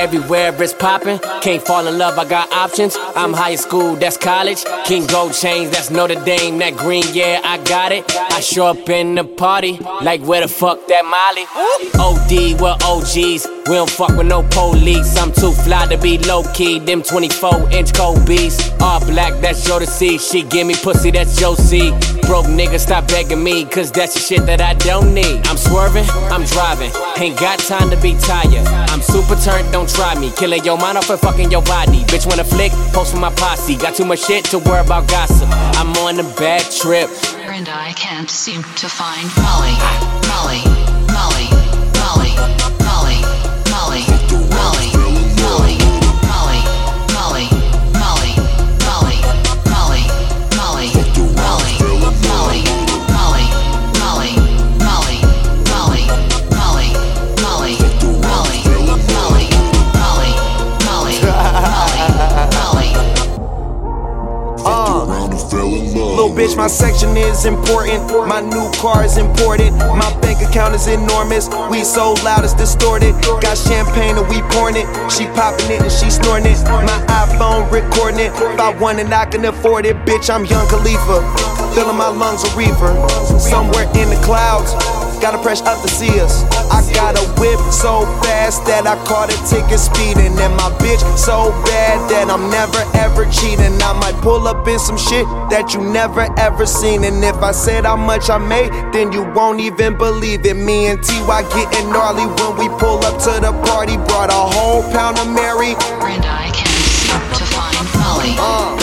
everywhere, it's popping. Can't fall in love, I got options. I'm high school, that's college. King Gold Chains, that's Notre Dame. That green, yeah, I got it. I show up in the party, like where the fuck that Molly? OD, we're OGs. We don't fuck with no police. I'm too fly to be low key. Them 24 inch beats. All black, that's your to see. She give me pussy, that's your see. Broke nigga, stop begging me, cause that's the shit that I don't need. I'm swerving, I'm driving. Ain't got time to be tired. I'm super turned, don't try me. Killing your mind off and fucking your body. Bitch, wanna flick? Post for my posse. Got too much shit to worry about gossip. I'm on a bad trip. And I can't seem to find Molly, Molly, Little bitch, my section is important. My new car is important. My bank account is enormous. We so loud it's distorted. Got champagne and we pouring it. She popping it and she snorting it. My iPhone recording it. If I want it, I can afford it. Bitch, I'm Young Khalifa. Filling my lungs a reefer. Somewhere in the clouds. Gotta press up to see us. So fast that I caught a ticket speeding. And my bitch so bad that I'm never ever cheating. I might pull up in some shit that you never ever seen. And if I said how much I made, then you won't even believe it. Me and TY getting gnarly when we pull up to the party. Brought a whole pound of Mary. And I can't seem to find Molly, Molly,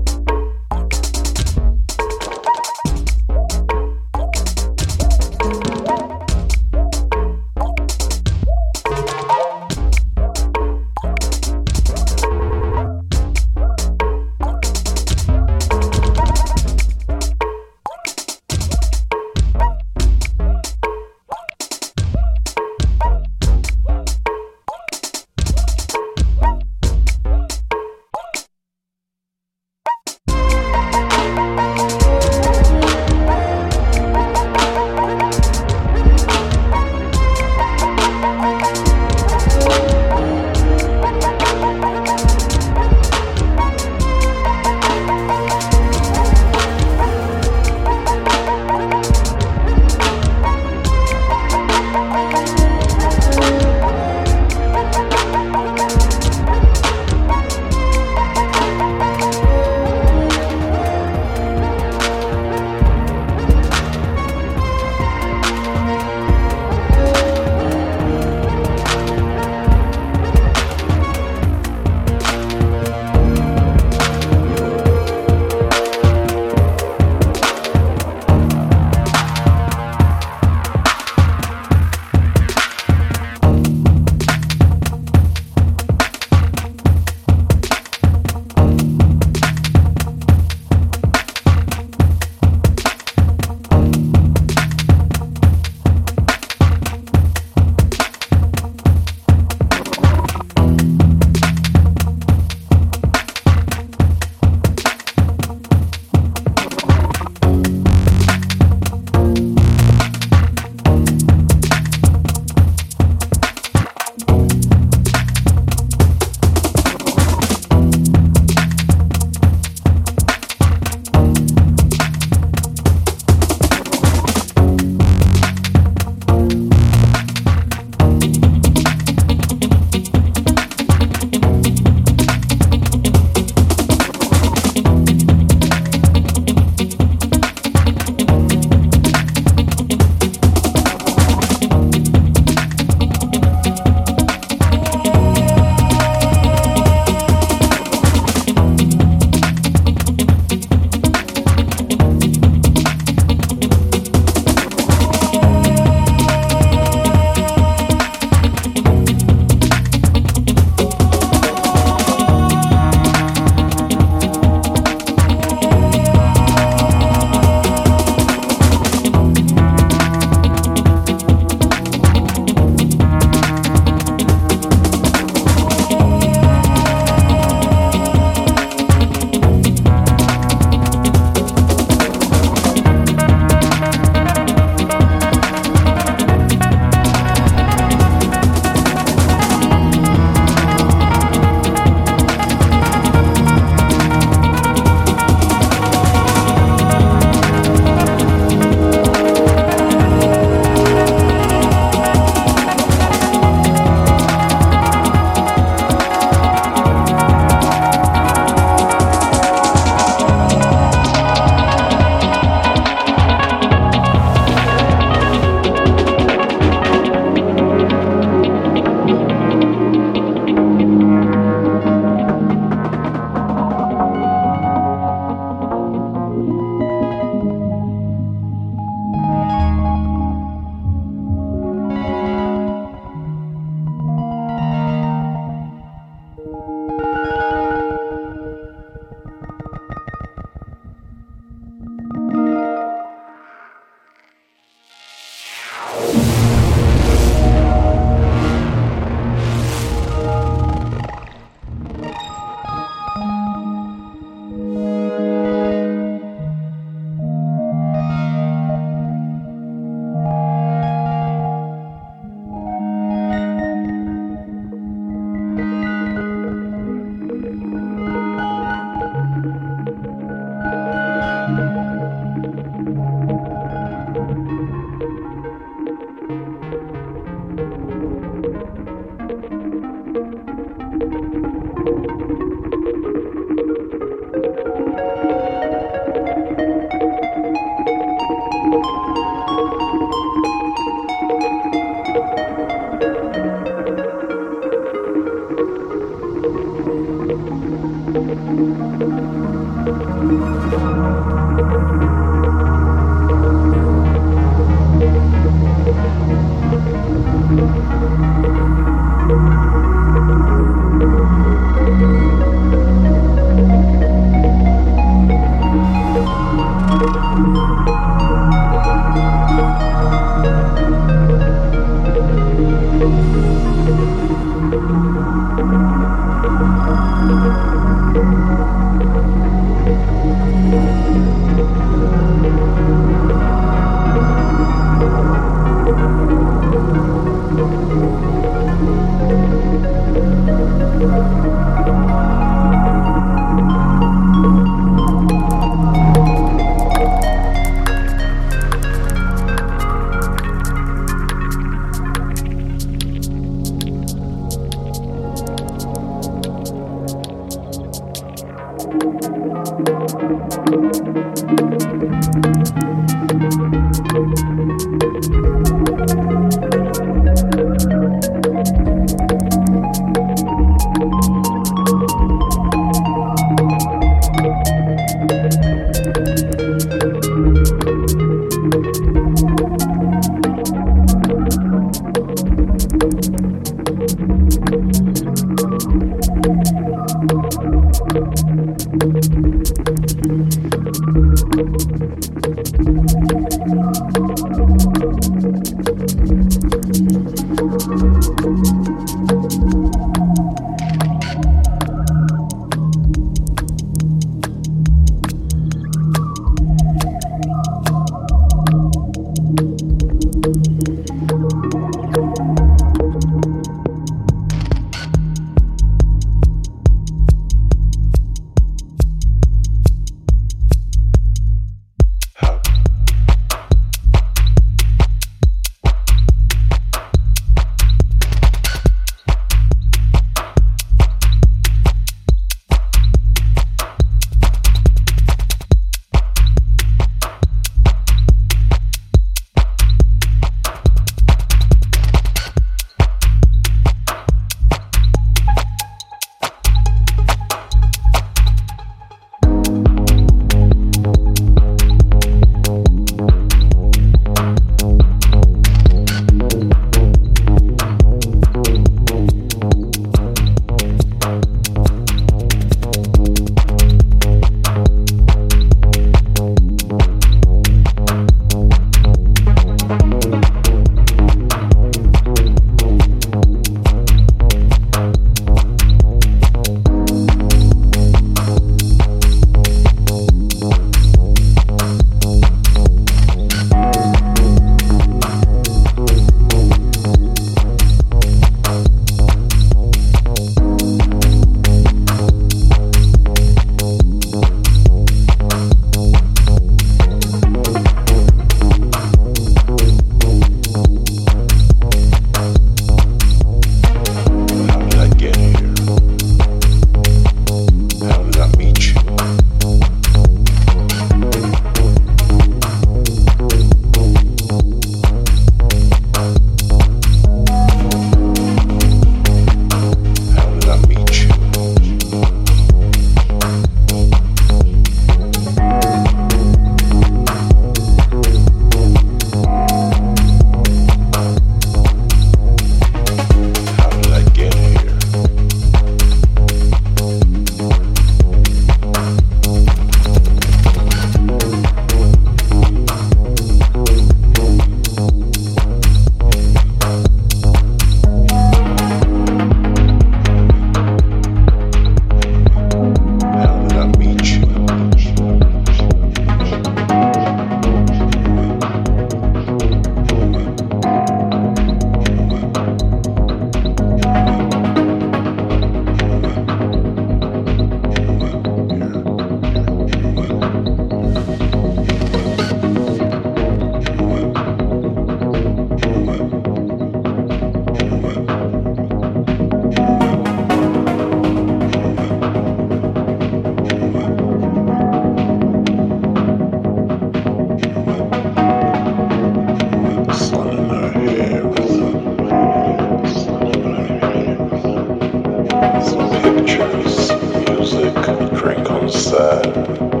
Bye.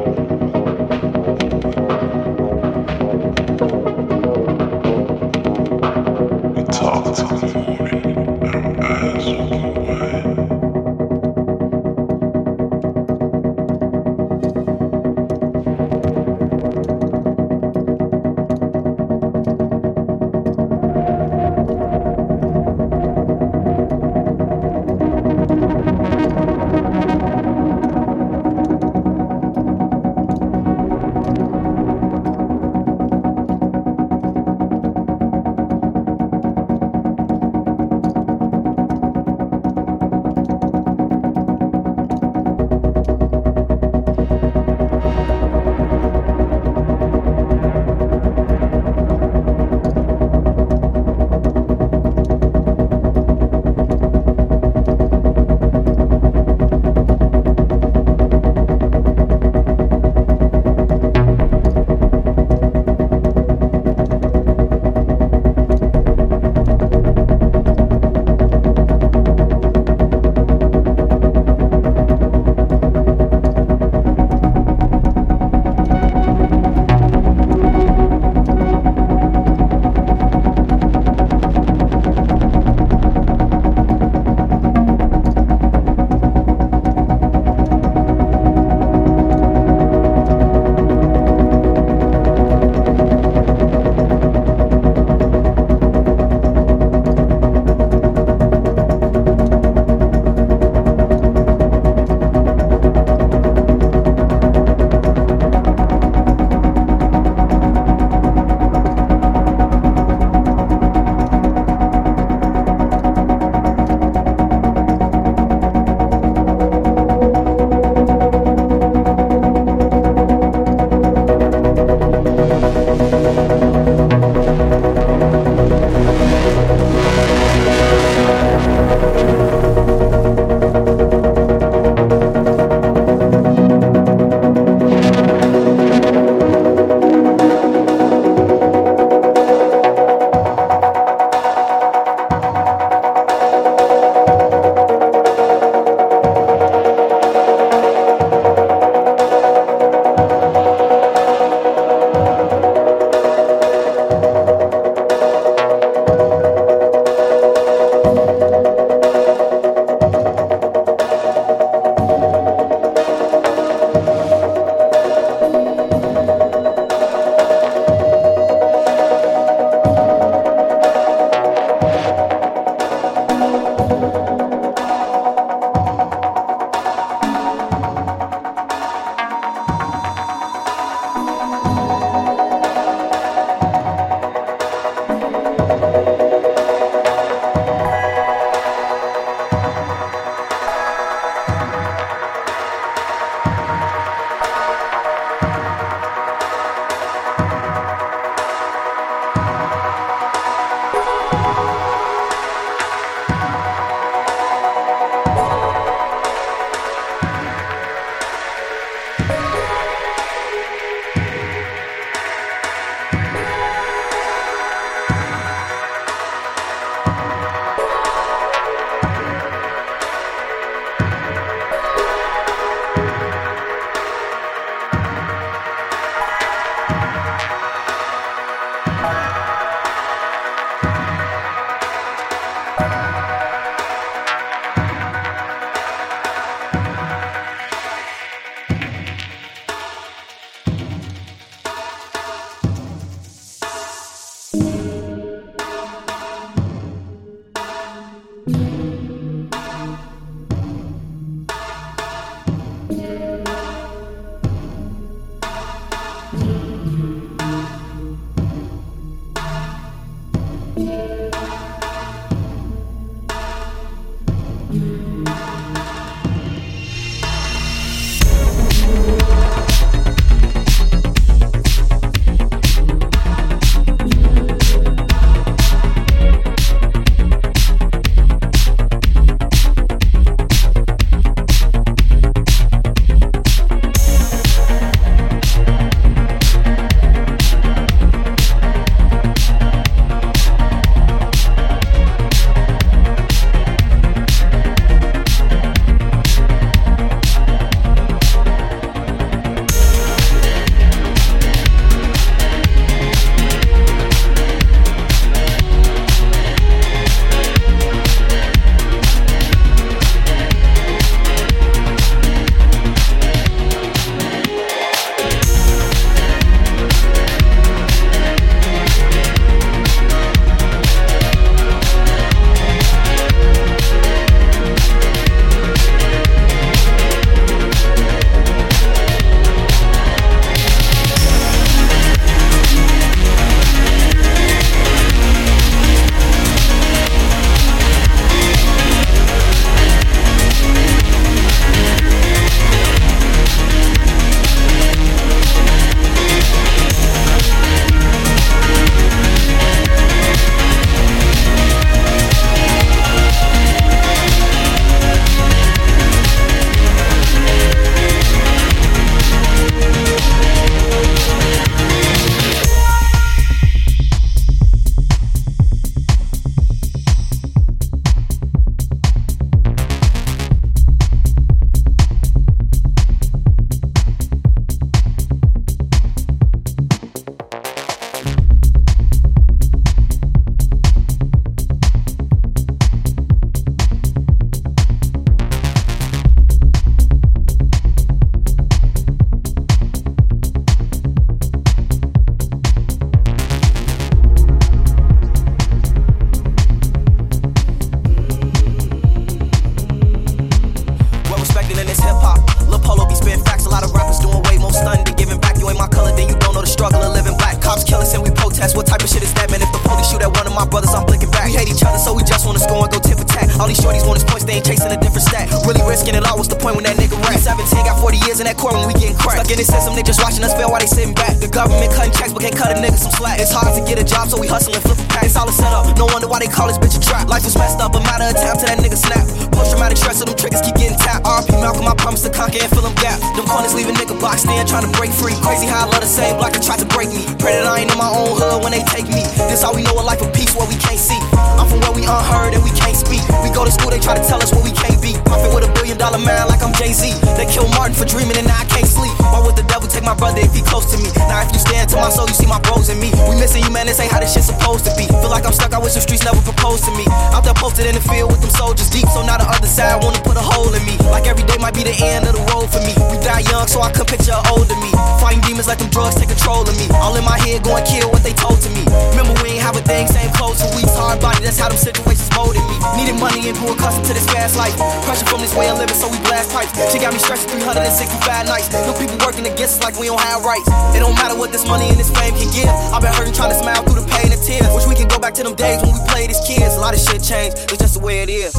Risking it all, what's the point when that nigga rap? 17 got 40 years in that court when we getting cracked. Stuck in the system, they just watching us fail while they sitting back. The government cutting checks, but can't cut a nigga some slack. It's hard to get a job, so we hustle and flip a pack. It's all a setup. No wonder why they call this bitch a trap. Life was messed up, a matter of time till that nigga snap. Post traumatic stress, so them triggers keep getting tapped. RP Malcolm, I promise to conquer and fill them gap. Them corners leaving nigga boxed in, trying to break free. Crazy how I love the same block that tried to break me. Pray that I ain't in my own hood when they take me. This all we know a life of peace where we can't see. I'm from where we unheard and we can't speak. We go to school, they try to tell us what we can't be. Profit with a billion dollar man like I'm Jay Z. They killed Martin for dreaming and now I can't sleep. Why would the devil take my brother if he close to me? Now if you stand to my soul, you see my bros in me. We missing you, man. This ain't how this shit supposed to be. Feel like I'm stuck. I wish the streets never proposed to me. Out there posted in the field with them soldiers deep. So now the other side wanna put a hole in me. Like every day might be the end of the road for me. We die young, so I could picture older me. Fighting demons like them drugs take control of me. All in my head going kill what they told to me. Remember we ain't have a thing, same clothes for weeks. Hard body, that's how them situations molded me. Needed money and grew accustomed to this fast life. Pressure from this way of living, so we blast pipes. She got me stressed 365 nights. No people working against us like we don't have rights. It don't matter what this money and this fame can give. I've been hurting trying to smile through the pain and tears. Wish we can go back to them days when we played as kids. A lot of shit changed, it's just the way it is.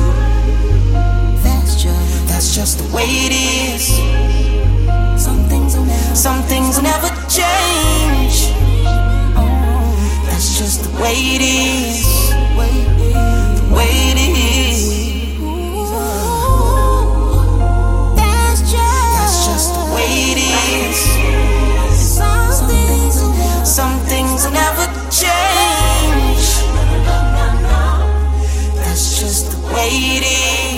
That's just, that's just the way it is. Some things will never, some things will never change. Oh, that's just the way it is. The way it is. never change. That's just the way it is.